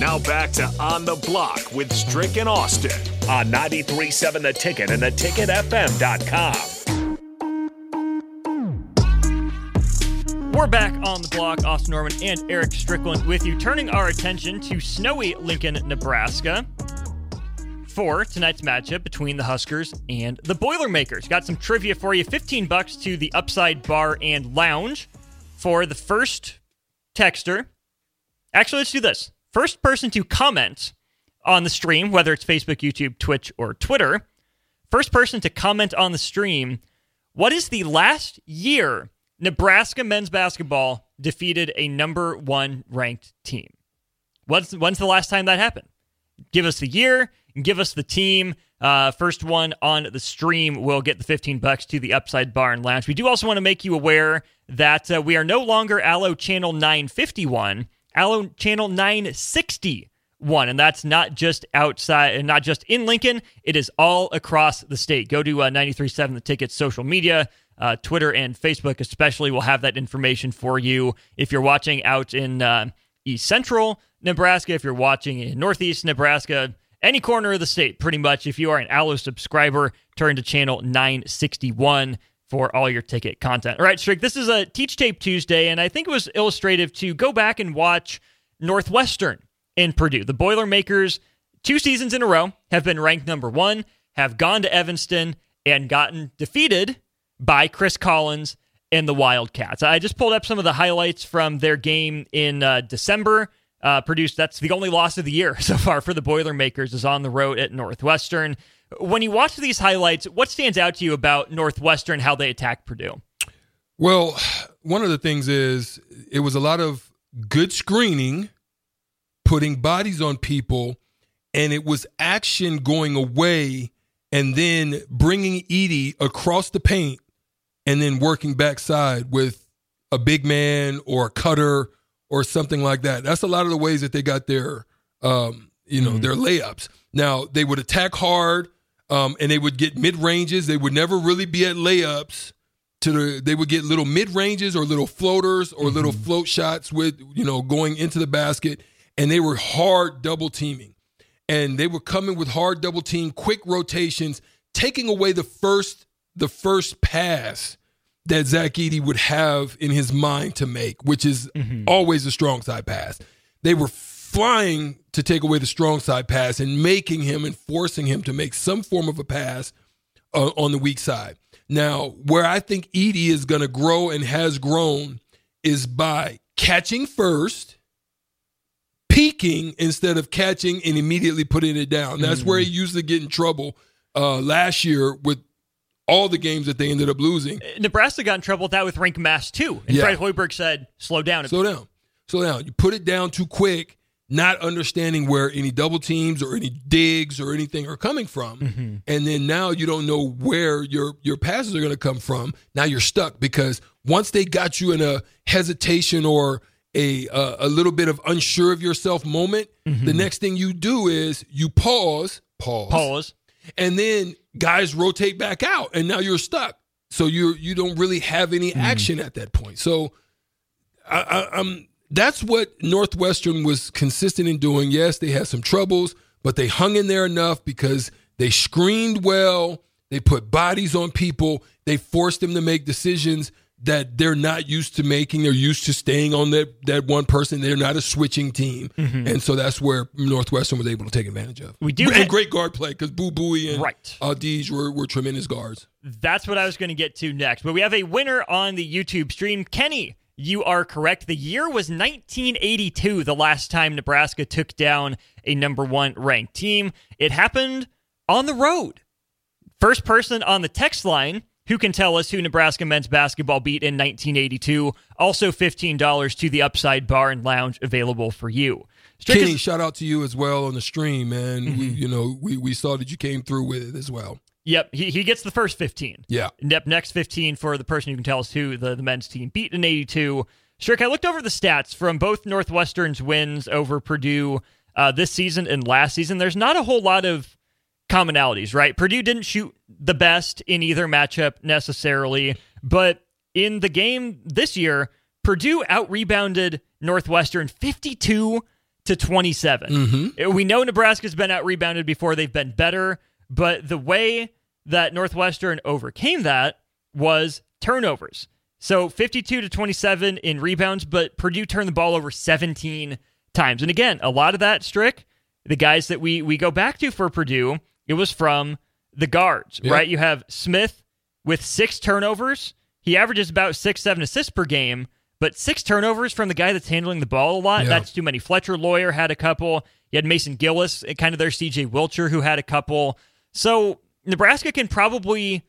Now back to On the Block with Strick and Austin on 93.7 The Ticket and theticketfm.com. We're back on the block. Austin Norman and Eric Strickland with you, turning our attention to snowy Lincoln, Nebraska for tonight's matchup between the Huskers and the Boilermakers. Got some trivia for you. 15 bucks to the Upside Bar and Lounge for the first texter. Actually, let's do this first person to comment on the stream, whether it's Facebook, YouTube, Twitch, or Twitter, first person to comment on the stream, what is the last year Nebraska men's basketball defeated a number one ranked team? What's, when's the last time that happened? Give us the year, give us the team. Uh, first one on the stream will get the 15 bucks to the Upside Bar and Lounge. We do also want to make you aware that uh, we are no longer Allo Channel 951. Allo Channel 961. And that's not just outside and not just in Lincoln, it is all across the state. Go to uh, 937 The Ticket's social media. Uh, Twitter and Facebook, especially, will have that information for you. If you're watching out in uh, East Central Nebraska, if you're watching in Northeast Nebraska, any corner of the state, pretty much. If you are an Allo subscriber, turn to channel 961 for all your ticket content. All right, Strick, this is a Teach Tape Tuesday, and I think it was illustrative to go back and watch Northwestern in Purdue. The Boilermakers, two seasons in a row, have been ranked number one, have gone to Evanston, and gotten defeated by Chris Collins and the Wildcats. I just pulled up some of the highlights from their game in uh, December. Uh, Purdue's that's the only loss of the year so far for the Boilermakers is on the road at Northwestern. When you watch these highlights, what stands out to you about Northwestern, how they attack Purdue? Well, one of the things is it was a lot of good screening, putting bodies on people, and it was action going away and then bringing Edey across the paint and then working backside with a big man or a cutter or something like that. That's a lot of the ways that they got their, um, you know, mm-hmm. their layups. Now they would attack hard um, and they would get mid ranges. They would never really be at layups. To the, they would get little mid ranges or little floaters or mm-hmm. little float shots with you know going into the basket, and they were hard double teaming, and they were coming with hard double team, quick rotations, taking away the first the first pass that Zach Edey would have in his mind to make, which is mm-hmm. always a strong side pass. They were flying to take away the strong side pass and making him and forcing him to make some form of a pass uh, on the weak side. Now, where I think Edey is going to grow and has grown is by catching first, peaking instead of catching and immediately putting it down. That's mm-hmm. where he mm. used to get in trouble uh, last year with all the games that they ended up losing. Uh, Nebraska got in trouble with that with Rienk Mast too. And yeah. Fred Hoiberg said, slow down. slow down. Slow down. You put it down too quick not understanding where any double teams or any digs or anything are coming from. Mm-hmm. And then now you don't know where your your passes are going to come from. Now you're stuck because once they got you in a hesitation or a uh, a little bit of unsure of yourself moment, mm-hmm. the next thing you do is you pause, pause, pause, and then guys rotate back out, and now you're stuck. So you you don't really have any mm-hmm. action mm-hmm. at that point. So I, I, I'm that's what Northwestern was consistent in doing. Yes, they had some troubles, but they hung in there enough because they screened well, they put bodies on people, they forced them to make decisions that they're not used to making. They're used to staying on that that one person. They're not a switching team, mm-hmm. and so that's where Northwestern was able to take advantage of. We do and have, great guard play because Boo Buie and right. Audige were, were tremendous guards. That's what I was going to get to next. But we have a winner on the YouTube stream, Kenny you are correct. The year was 1982, the last time Nebraska took down a number one ranked team. It happened on the road. First person on the text line who can tell us who Nebraska men's basketball beat in 1982. Also, $15 to the Upside Bar and Lounge available for you. Strick Kenny, shout out to you as well on the stream, man. Mm-hmm. We, you know, we, we saw that you came through with it as well. Yep, he, he gets the first 15. Yeah. Yep, next 15 for the person who can tell us who the, the men's team beat in 82. Strick, I looked over the stats from both Northwestern's wins over Purdue uh, this season and last season. There's not a whole lot of commonalities, right? Purdue didn't shoot the best in either matchup necessarily, but in the game this year, Purdue out rebounded Northwestern 52 to to 27. Mm-hmm. We know Nebraska's been out rebounded before, they've been better, but the way that Northwestern overcame that was turnovers. So 52 to 27 in rebounds, but Purdue turned the ball over 17 times. And again, a lot of that, Strick, the guys that we we go back to for Purdue, it was from the guards, Yeah. right? You have Smith with six turnovers. He averages about six, seven assists per game, but six turnovers from the guy that's handling the ball a lot. Yeah. That's too many. Fletcher Loyer had a couple. You had Mason Gillis, uh, kind of their CJ Wilcher, who had a couple. So Nebraska can probably.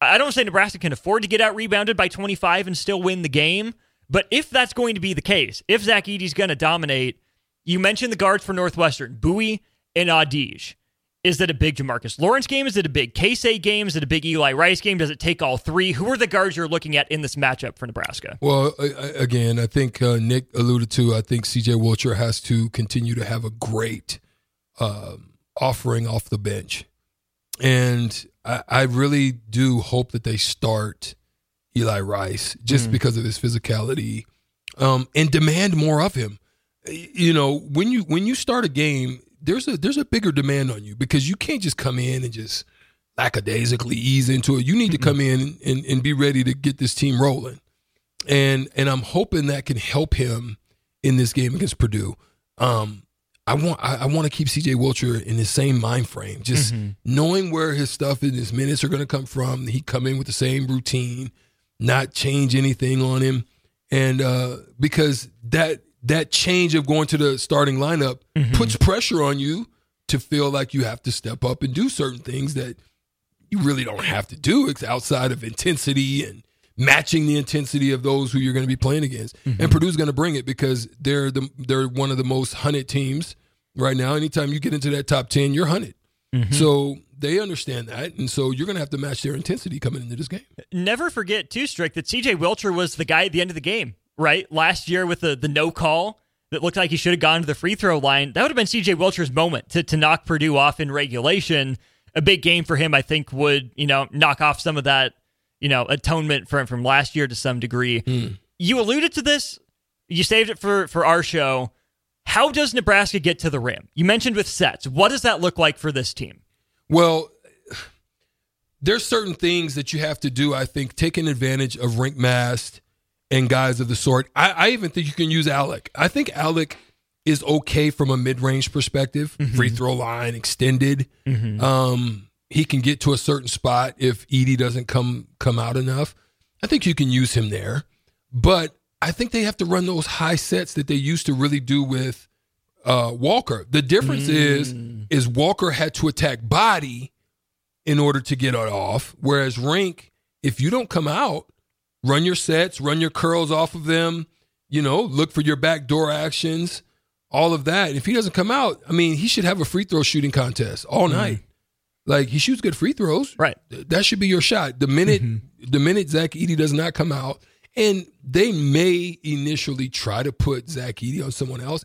I don't say Nebraska can afford to get out rebounded by 25 and still win the game, but if that's going to be the case, if Zach Edey's going to dominate, you mentioned the guards for Northwestern, Buie and Audige. Is it a big Jamarques Lawrence game? Is it a big Keisei game? Is it a big Eli Rice game? Does it take all three? Who are the guards you're looking at in this matchup for Nebraska? Well, again, I think uh, Nick alluded to. I think C.J. Wilcher has to continue to have a great um, offering off the bench, and I, I really do hope that they start Eli Rice just because of his physicality um, and demand more of him. You know, when you when you start a game, there's a there's a bigger demand on you because you can't just come in and just lackadaisically ease into it. You need to come in and, and, be ready to get this team rolling and and I'm hoping that can help him in this game against Purdue. Um, I want I, I want to keep CJ Wilcher in the same mind frame, just knowing where his stuff and his minutes are going to come from. He come in with the same routine, not change anything on him, and uh, because that that change of going to the starting lineup mm-hmm. puts pressure on you to feel like you have to step up and do certain things that you really don't have to do it's outside of intensity and matching the intensity of those who you're going to be playing against. And mm-hmm. Purdue's going to bring it because they're the they're one of the most hunted teams right now. Anytime you get into that top ten, you're hunted. Mm-hmm. So they understand that, and so you're going to have to match their intensity coming into this game. Never forget, too, Strick, that CJ Wilcher was the guy at the end of the game, right? Last year with the, the no call that looked like he should have gone to the free throw line. That would have been CJ Wilcher's moment to, to knock Purdue off in regulation. A big game for him, I think, would, you know, knock off some of that, you know, atonement from, from last year to some degree. Hmm. You alluded to this. You saved it for, for our show. How does Nebraska get to the rim? You mentioned with sets. What does that look like for this team? Well, there's certain things that you have to do. I think taking advantage of Rienk Mast and guys of the sort. I, I even think you can use Allick. I think Allick is okay from a mid range perspective, free throw line extended. Um, he can get to a certain spot if Edey doesn't come come out enough. I think you can use him there, but I think they have to run those high sets that they used to really do with uh, Walker. The difference is is Walker had to attack body in order to get it off, whereas Rienk, if you don't come out, run your sets, run your curls off of them, you know, look for your backdoor actions, all of that. If he doesn't come out, I mean, he should have a free throw shooting contest all mm-hmm. night. Like he shoots good free throws, Right. That should be your shot. The minute mm-hmm. the minute Zach Edey does not come out, and they may initially try to put Zach Edey on someone else.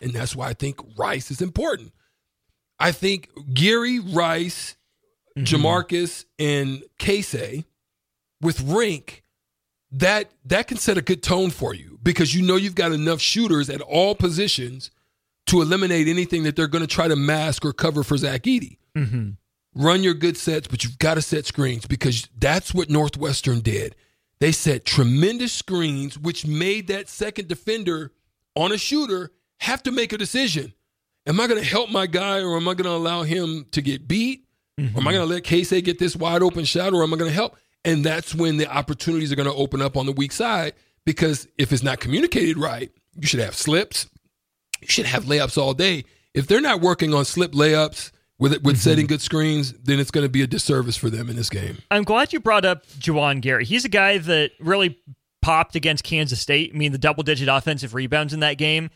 And that's why I think Rice is important. I think Gary, Rice, mm-hmm. Jamarques, and Keisei with Rienk, that that can set a good tone for you because you know you've got enough shooters at all positions to eliminate anything that they're going to try to mask or cover for Zach Edey. Mm-hmm. Run your good sets, but you've got to set screens because that's what Northwestern did. They set tremendous screens, which made that second defender on a shooter have to make a decision. Am I going to help my guy or am I going to allow him to get beat? Or am I mm-hmm. going to let Keisei get this wide open shot or am I going to help? And that's when the opportunities are going to open up on the weak side because if it's not communicated right, you should have slips. You should have layups all day. If they're not working on slip layups with with mm-hmm. setting good screens, then it's going to be a disservice for them in this game. I'm glad you brought up Juwan Gary. He's a guy that really popped against Kansas State. I mean, the double digit offensive rebounds in that game.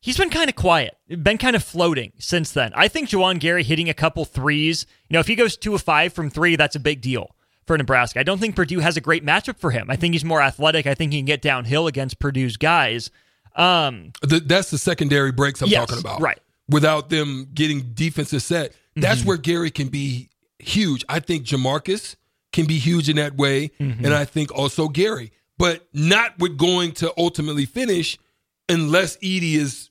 He's been kind of quiet, been kind of floating since then. I think Juwan Gary hitting a couple threes, you know, if he goes two of five from three, that's a big deal for Nebraska. I don't think Purdue has a great matchup for him. I think he's more athletic. I think he can get downhill against Purdue's guys. Um, The, that's the secondary breaks I'm Yes, talking about. right. Without them getting defensive set. That's where Gary can be huge. I think Jamarques can be huge in that way. And I think also Gary. But not with going to ultimately finish unless Edey is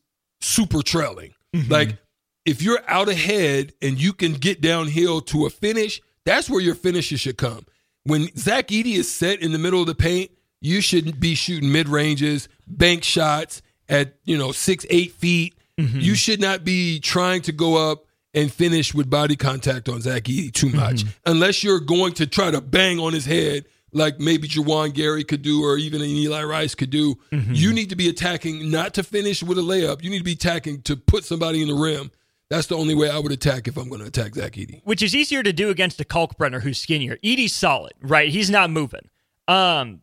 super trailing. Mm-hmm. Like if you're out ahead and you can get downhill to a finish, that's where your finishes should come. When Zach Edey is set in the middle of the paint, you shouldn't be shooting mid ranges, bank shots at you know six, eight feet. Mm-hmm. You should not be trying to go up and finish with body contact on Zach Edey too much, mm-hmm. unless you're going to try to bang on his head like maybe Juwan Gary could do, or even an Eli Rice could do. You need to be attacking not to finish with a layup. You need to be attacking to put somebody in the rim. That's the only way I would attack if I'm going to attack Zach Edey. which is easier to do against a Kalkbrenner who's skinnier. Edey's solid, right? He's not moving. Um,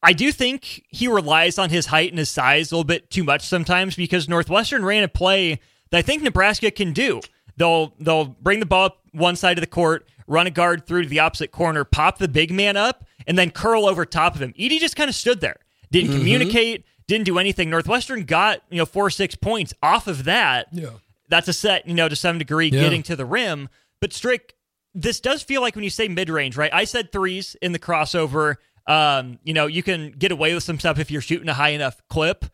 I do think he relies on his height and his size a little bit too much sometimes because Northwestern ran a play that I think Nebraska can do. They'll they'll bring the ball up one side of the court, run a guard through to the opposite corner, pop the big man up, and then curl over top of him. Edey just kind of stood there, didn't communicate, didn't do anything. Northwestern got you know four or six points off of that Yeah. that's a set, you know, to some degree, Yeah. getting to the rim. But Strick, this does feel like when you say mid range, right? I said threes in the crossover. Um, you know, you can get away with some stuff if you're shooting a high enough clip.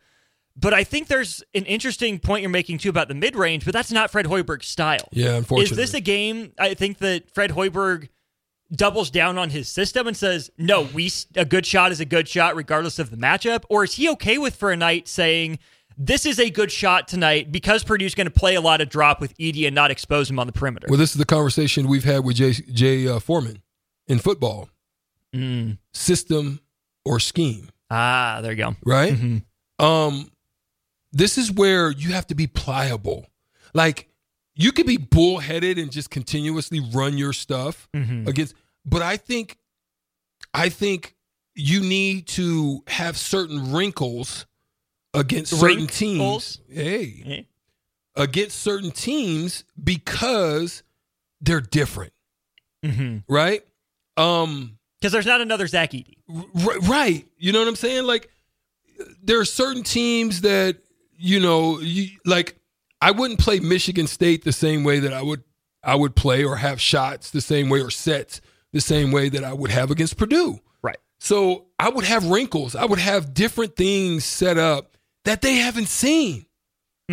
But I think there's an interesting point you're making too about the mid range, but that's not Fred Hoiberg's style. Yeah, unfortunately. Is this a game? I think that Fred Hoiberg doubles down on his system and says, "No, we a good shot is a good shot regardless of the matchup," or is he okay with for a night saying? This is a good shot tonight because Purdue's going to play a lot of drop with Edey and not expose him on the perimeter. Well, this is the conversation we've had with Jay, Jay uh, Foreman in football. Mm. System or scheme, Ah, there you go. right? Mm-hmm. Um, this is where you have to be pliable. Like you could be bullheaded and just continuously run your stuff Mm-hmm. against, but I think, I think you need to have certain wrinkles against certain Wrinkles? teams. Hey, against certain teams because they're different, Mm-hmm. right? Um, Because there's not another Zach Edey. r- right. You know what I'm saying? Like there are certain teams that you know, you, like I wouldn't play Michigan State the same way that I would I would play or have shots the same way or sets the same way that I would have against Purdue. Right. So I would have wrinkles. I would have different things set up that they haven't seen.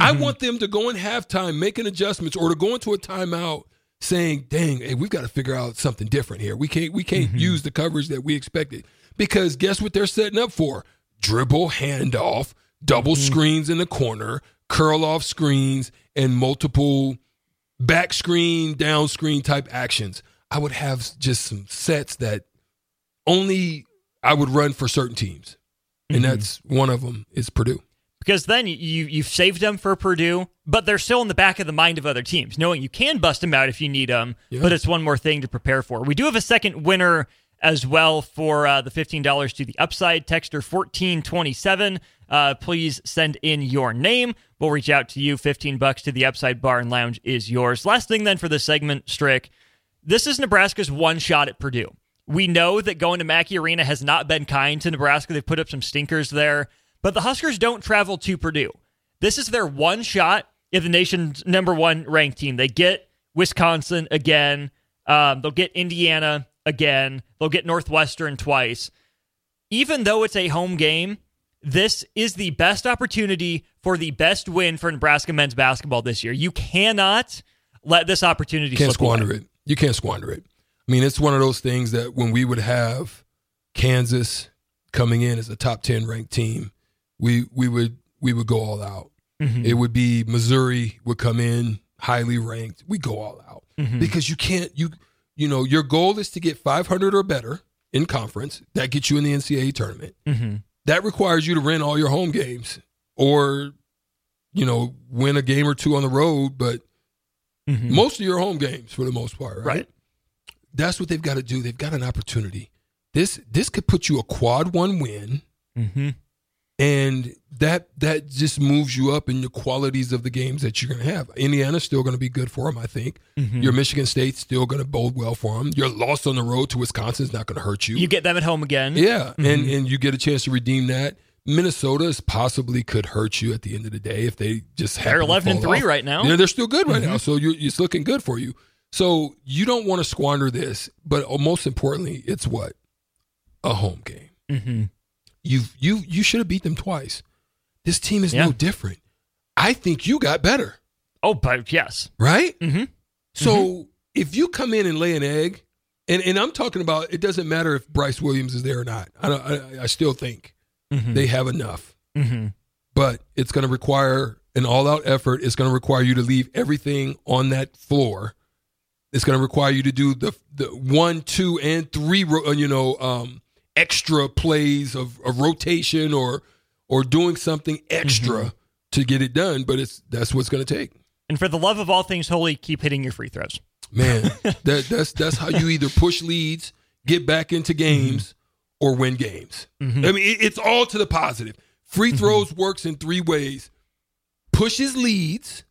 I mm-hmm. want them to go in halftime making adjustments or to go into a timeout saying, dang, hey, we've got to figure out something different here. We can't we can't mm-hmm. use the coverage that we expected. Because guess what they're setting up for? Dribble, handoff, double screens in the corner, curl off screens, and multiple back screen, down screen type actions. I would have just some sets that only I would run for certain teams. And that's one of them is Purdue. Because then you you've saved them for Purdue, but they're still in the back of the mind of other teams, knowing you can bust them out if you need them. Yeah. But it's one more thing to prepare for. We do have a second winner as well for uh, the fifteen dollars to the upside. Texter fourteen twenty seven. Uh, please send in your name. We'll reach out to you. Fifteen bucks to the upside bar and lounge is yours. Last thing then for this segment, Strick. This is Nebraska's one shot at Purdue. We know that going to Mackey Arena has not been kind to Nebraska. They've put up some stinkers there, but the Huskers don't travel to Purdue. This is their one shot at the nation's number one ranked team. They get Wisconsin again. Um, they'll get Indiana again. They'll get Northwestern twice. Even though it's a home game, this is the best opportunity for the best win for Nebraska men's basketball this year. You cannot let this opportunity can't slip away. squander it. You can't squander it. I mean, it's one of those things that when we would have Kansas coming in as a top ten ranked team, we we would we would go all out. Mm-hmm. It would be Missouri would come in highly ranked. We go all out Mm-hmm. because you can't you you know your goal is to get 500 or better in conference. That gets you in the NCAA tournament. Mm-hmm. That requires you to win all your home games or you know win a game or two on the road, but Mm-hmm. most of your home games for the most part, right? Right. That's what they've got to do. They've got an opportunity. This this could put you a quad one win Mm-hmm. And that that just moves you up in the qualities of the games that you're going to have. Indiana's still going to be good for them, I think. Mm-hmm. Your Michigan State's still going to bode well for them. Your loss on the road to Wisconsin's not going to hurt you. You get them at home again. yeah, and and you get a chance to redeem that. Minnesota's possibly could hurt you at the end of the day if they just They're 11 and 3 off. right now. Mm-hmm. You know, they're still good right now, so you're, it's looking good for you. So you don't want to squander this, but most importantly, it's what a home game. Mm-hmm. You you you should have beat them twice. This team is Yeah. no different. I think you got better, Oh, but yes. right? Mm-hmm. So if you come in and lay an egg, and, and I'm talking about, it doesn't matter if Brice Williams is there or not. I don't, I, I still think Mhm. they have enough, Mm-hmm. but it's going to require an all-out effort. It's going to require you to leave everything on that floor. It's going to require you to do the the one, two, and three, uh, you know, um, extra plays of, of rotation or or doing something extra mm-hmm. to get it done. But it's that's what's going to take. And for the love of all things holy, keep hitting your free throws. Man, that that's that's how you either push leads, get back into games, mm-hmm. or win games. Mm-hmm. I mean, it, it's all to the positive. Free throws works in three ways: pushes leads,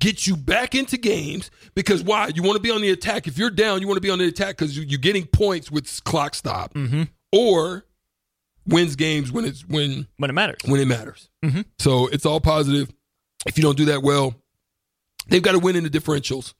gets you back into games. Because why? You want to be on the attack. If you're down, you want to be on the attack because you're getting points with clock stop, mm-hmm. or wins games when it's when When it matters. when it matters. Mm-hmm. So it's all positive. If you don't do that well, they've got to win in the differentials.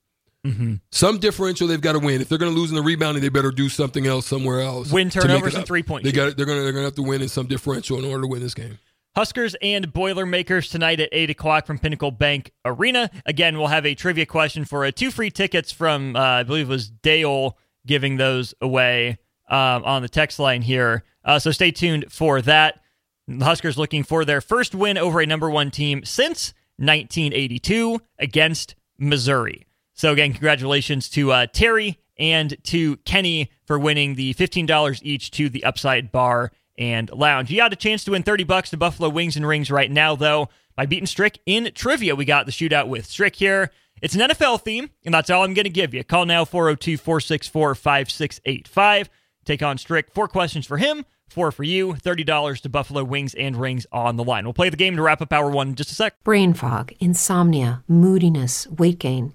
Mm-hmm. Some differential they've got to win. If they're going to lose in the rebounding, they better do something else somewhere else. Win turnovers and three-point They got. They're going to. They're going to have to win in some differential in order to win this game. Huskers and Boilermakers tonight at 8 o'clock from Pinnacle Bank Arena. Again, we'll have a trivia question for uh, two free tickets from, uh, I believe it was Dale giving those away um, on the text line here. Uh, so stay tuned for that. The Huskers looking for their first win over a number one team since 1982 against Missouri. So, again, congratulations to uh, Terry and to Kenny for winning the $15 each to the Upside Bar and Lounge. You got a chance to win 30 bucks to Buffalo Wings and Rings right now, though, by beating Strick in trivia. We got the shootout with Strick here. It's an NFL theme, and that's all I'm going to give you. Call now 402 464 5685. Take on Strick. Four questions for him, four for you. $30 to Buffalo Wings and Rings on the line. We'll play the game to wrap up hour one in just a sec. Brain fog, insomnia, moodiness, weight gain.